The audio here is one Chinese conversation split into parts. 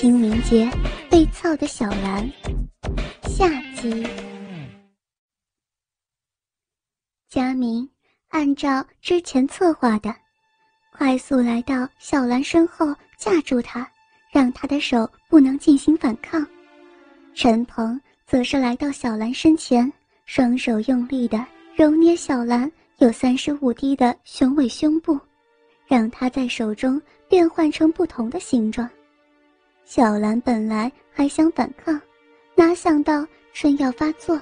清明节被操的小兰下集。佳明按照之前策划的，快速来到小兰身后，架住她，让她的手不能进行反抗。陈鹏则是来到小兰身前，双手用力的揉捏小兰有三十五 D 的雄伟胸部，让她在手中变换成不同的形状。小兰本来还想反抗，哪想到春药发作，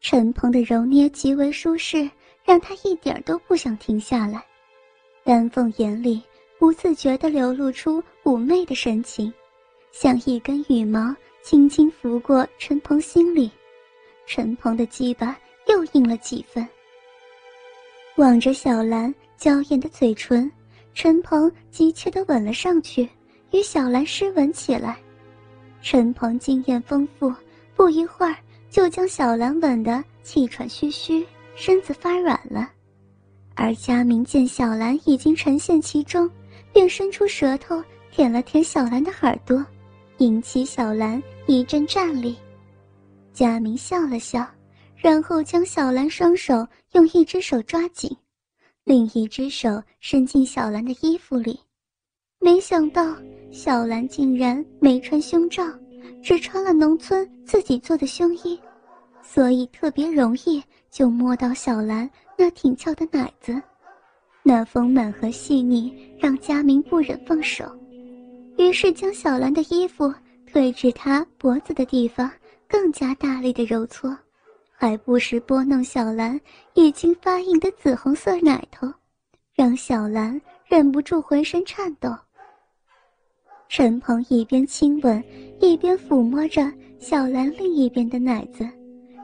陈鹏的揉捏极为舒适，让她一点都不想停下来。丹凤眼里不自觉地流露出妩媚的神情，像一根羽毛轻轻拂过陈鹏心里。陈鹏的鸡巴又硬了几分。望着小兰娇艳的嘴唇，陈鹏急切地吻了上去。与小兰湿吻起来，陈鹏经验丰富，不一会儿就将小兰吻得气喘吁吁，身子发软了。而佳明见小兰已经沉陷其中，便伸出舌头舔了舔小兰的耳朵，引起小兰一阵战栗。佳明笑了笑，然后将小兰双手用一只手抓紧，另一只手伸进小兰的衣服里。没想到小兰竟然没穿胸罩，只穿了农村自己做的胸衣，所以特别容易就摸到小兰那挺翘的奶子，那丰满和细腻让佳明不忍放手，于是将小兰的衣服推至她脖子的地方，更加大力的揉搓，还不时拨弄小兰已经发硬的紫红色奶头，让小兰忍不住浑身颤抖。陈鹏一边亲吻，一边抚摸着小兰另一边的奶子，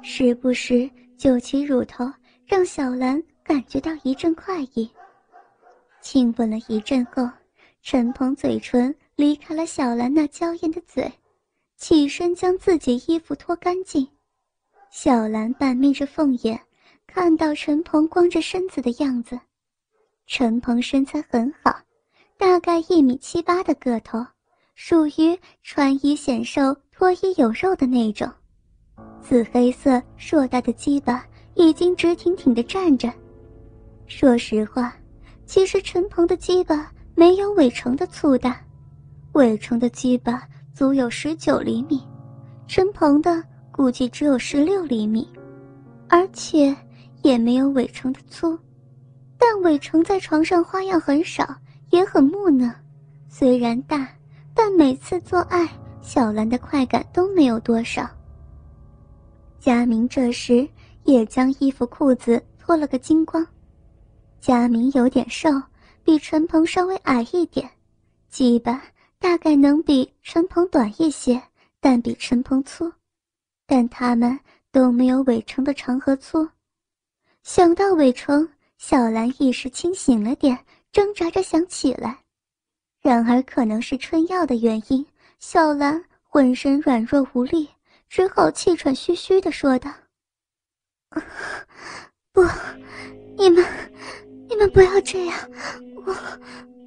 时不时揪起乳头，让小兰感觉到一阵快意。亲吻了一阵后，陈鹏嘴唇离开了小兰那娇艳的嘴，起身将自己衣服脱干净。小兰半眯着凤眼，看到陈鹏光着身子的样子。陈鹏身材很好，大概一米七八的个头。属于穿衣显瘦、脱衣有肉的那种，紫黑色硕大的鸡巴已经直挺挺地站着。说实话，其实陈鹏的鸡巴没有伟成的粗大，伟成的鸡巴足有十九厘米，陈鹏的估计只有十六厘米，而且也没有伟成的粗。但伟成在床上花样很少，也很木讷，虽然大。但每次做爱，小兰的快感都没有多少。佳明这时也将衣服裤子脱了个精光。佳明有点瘦，比陈鹏稍微矮一点，鸡巴大概能比陈鹏短一些，但比陈鹏粗。但他们都没有伟成的长和粗。想到伟成，小兰意识清醒了点，挣扎着想起来。然而，可能是春药的原因，小兰浑身软弱无力，只好气喘吁吁地说道：“不，你们，你们不要这样，我，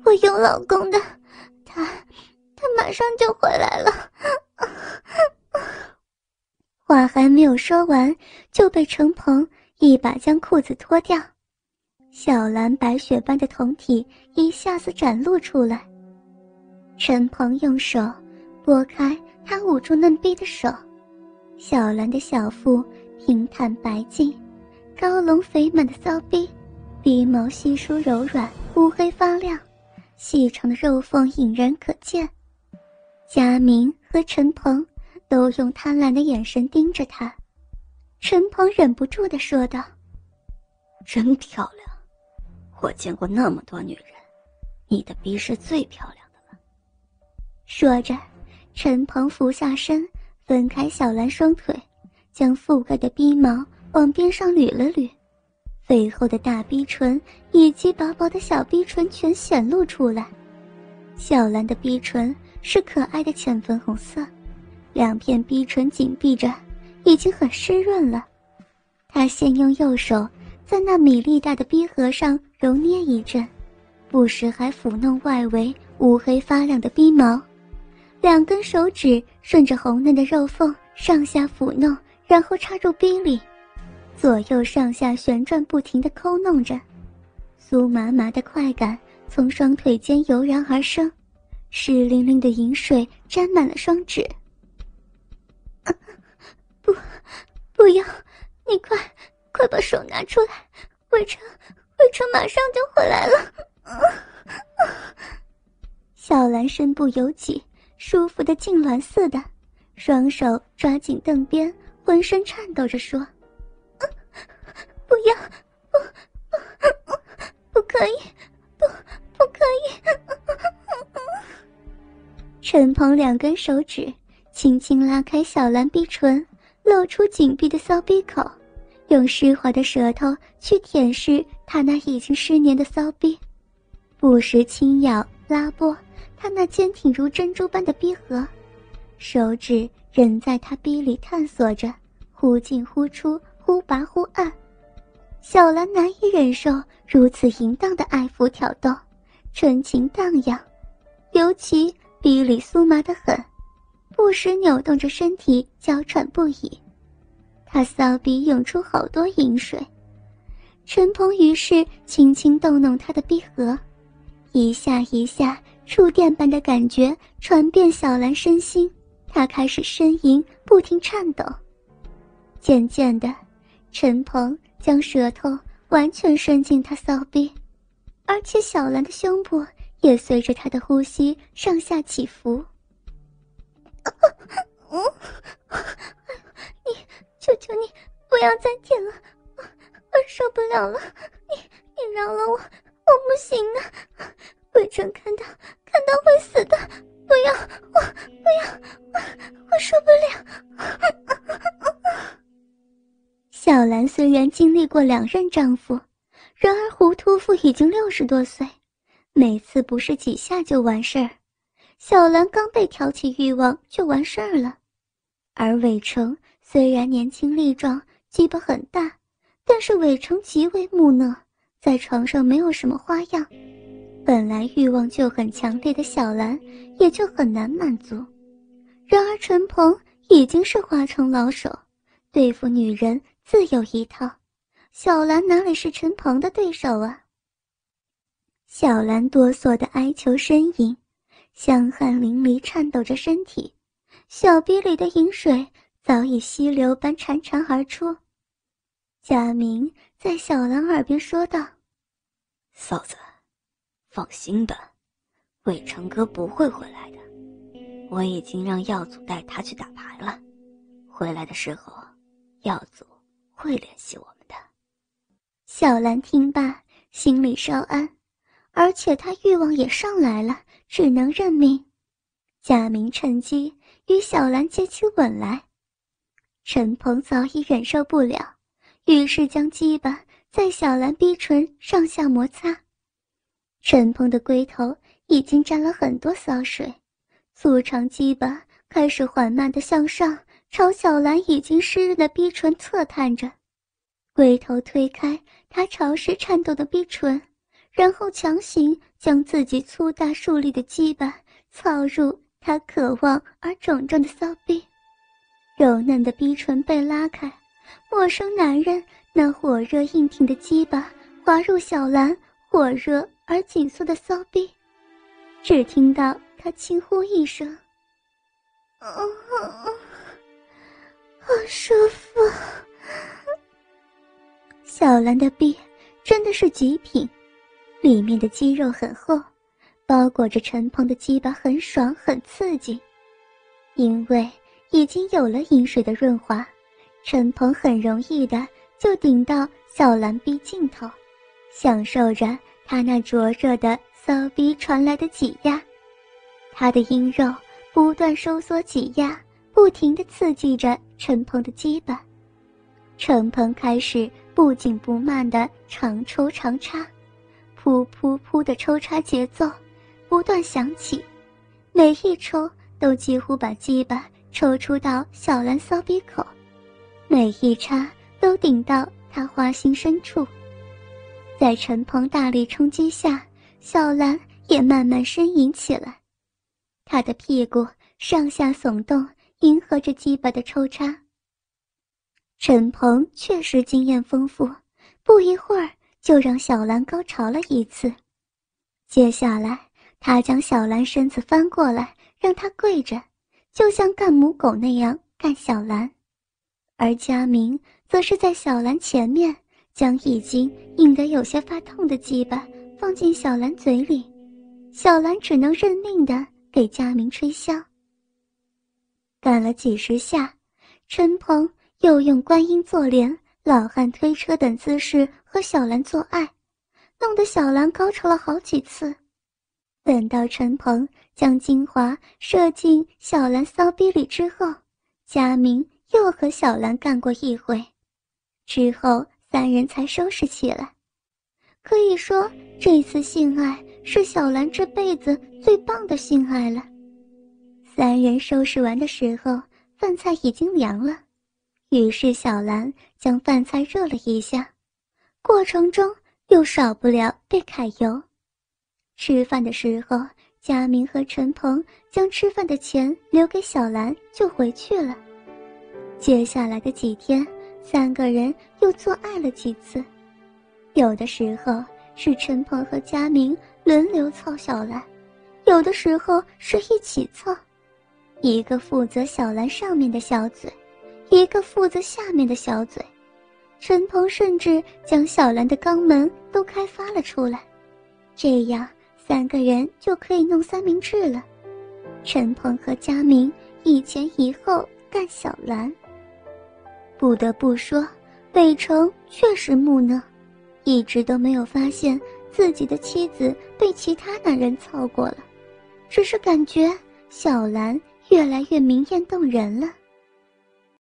我有老公的，他，他马上就回来了。”话还没有说完，就被程鹏一把将裤子脱掉，小兰白雪般的胴体一下子展露出来。陈鹏用手拨开她捂住嫩逼的手，小兰的小腹平坦白净，高隆肥满的骚逼，鼻毛稀疏柔软，乌黑发亮，细长的肉缝隐然可见。佳明和陈鹏都用贪婪的眼神盯着她，陈鹏忍不住地说道：“真漂亮，我见过那么多女人，你的逼是最漂亮。”说着，陈鹏俯下身，分开小兰双腿，将覆盖的逼毛往边上捋了捋，肥厚的大逼唇以及薄薄的小逼唇全显露出来。小兰的逼唇是可爱的浅粉红色，两片逼唇紧闭着，已经很湿润了。他先用右手在那米粒大的逼核上揉捏一阵，不时还抚弄外围乌黑发亮的逼毛。两根手指顺着红嫩的肉缝上下抚弄，然后插入逼里，左右上下旋转，不停地抠弄着，酥麻麻的快感从双腿间油然而生，湿淋淋的饮水沾满了双指。不，不要！你快，快把手拿出来！魏成，魏成马上就回来了。小兰身不由己，舒服的痉挛似的，双手抓紧凳边，浑身颤抖着说：“不要，不，不不可以，不，不可以。”陈鹏两根手指轻轻拉开小兰逼唇，露出紧闭的骚逼口，用湿滑的舌头去舔舐她那已经湿黏的骚逼，不时轻咬拉拨。他那坚挺如珍珠般的逼合，手指仍在他逼里探索着，忽进忽出，忽拔忽按。小兰难以忍受如此淫荡的爱抚挑逗，春情荡漾，尤其逼里酥麻的很，不时扭动着身体，娇喘不已。他骚逼涌出好多淫水，陈鹏于是轻轻逗弄他的逼合，一下一下。触电般的感觉传遍小兰身心，她开始呻吟，不停颤抖。渐渐的，陈鹏将舌头完全伸进她骚逼，而且小兰的胸部也随着他的呼吸上下起伏。两任丈夫，然而胡屠夫已经六十多岁，每次不是几下就完事儿。小兰刚被挑起欲望就完事儿了，而伟成虽然年轻力壮，鸡巴很大，但是伟成极为木讷，在床上没有什么花样。本来欲望就很强烈的小兰，也就很难满足。然而陈鹏已经是花城老手，对付女人自有一套。小兰哪里是陈鹏的对手啊？小兰哆嗦的哀求呻吟，香汗淋漓，颤抖着身体，小臂里的饮水早已溪流般潺潺而出。贾明在小兰耳边说道：“嫂子。”放心吧，魏成哥不会回来的。我已经让耀祖带他去打牌了，回来的时候，耀祖会联系我们。小兰听罢，心里稍安，而且她欲望也上来了，只能认命。贾明趁机与小兰接起吻来，陈鹏早已忍受不了，于是将鸡巴在小兰逼唇上下摩擦。陈鹏的龟头已经沾了很多骚水，粗长鸡巴开始缓慢地向上，朝小兰已经湿润的逼唇侧探着。龟头推开他潮湿颤抖的逼唇，然后强行将自己粗大竖立的鸡巴操入他渴望而肿胀的骚逼。柔嫩的逼唇被拉开，陌生男人那火热硬挺的鸡巴滑入小兰火热。而紧缩的骚逼，只听到他轻呼一声：“嗯，好舒服。”小兰的逼真的是极品，里面的肌肉很厚，包裹着陈鹏的鸡巴，很爽很刺激。因为已经有了饮水的润滑，陈鹏很容易的就顶到小兰逼尽头，享受着。他那灼热的骚逼传来的挤压，他的阴肉不断收缩挤压，不停的刺激着陈鹏的鸡巴。陈鹏开始不紧不慢地长抽长插，噗噗噗的抽插节奏不断响起，每一抽都几乎把鸡巴抽出到小兰骚逼口，每一插都顶到他花心深处。在陈鹏大力冲击下，小兰也慢慢呻吟起来。她的屁股上下耸动，迎合着鸡巴的抽插。陈鹏确实经验丰富，不一会儿就让小兰高潮了一次。接下来，他将小兰身子翻过来，让她跪着，就像干母狗那样干小兰，而佳明则是在小兰前面，将已经硬得有些发痛的鸡巴放进小兰嘴里，小兰只能认命的给佳明吹箫。干了几十下，陈鹏。又用观音坐莲、老汉推车等姿势和小兰做爱，弄得小兰高潮了好几次。等到陈鹏将精华射进小兰骚逼里之后，佳明又和小兰干过一回，之后三人才收拾起来。可以说，这次性爱是小兰这辈子最棒的性爱了。三人收拾完的时候，饭菜已经凉了。于是小兰将饭菜热了一下，过程中又少不了被揩油。吃饭的时候，佳明和陈鹏将吃饭的钱留给小兰就回去了。接下来的几天，三个人又做爱了几次，有的时候是陈鹏和佳明轮流操小兰，有的时候是一起操，一个负责小兰上面的小嘴。一个负责下面的小嘴，陈鹏甚至将小兰的肛门都开发了出来，这样三个人就可以弄三明治了。陈鹏和佳明一前一后干小兰。不得不说，北城确实木讷，一直都没有发现自己的妻子被其他男人操过了，只是感觉小兰越来越明艳动人了。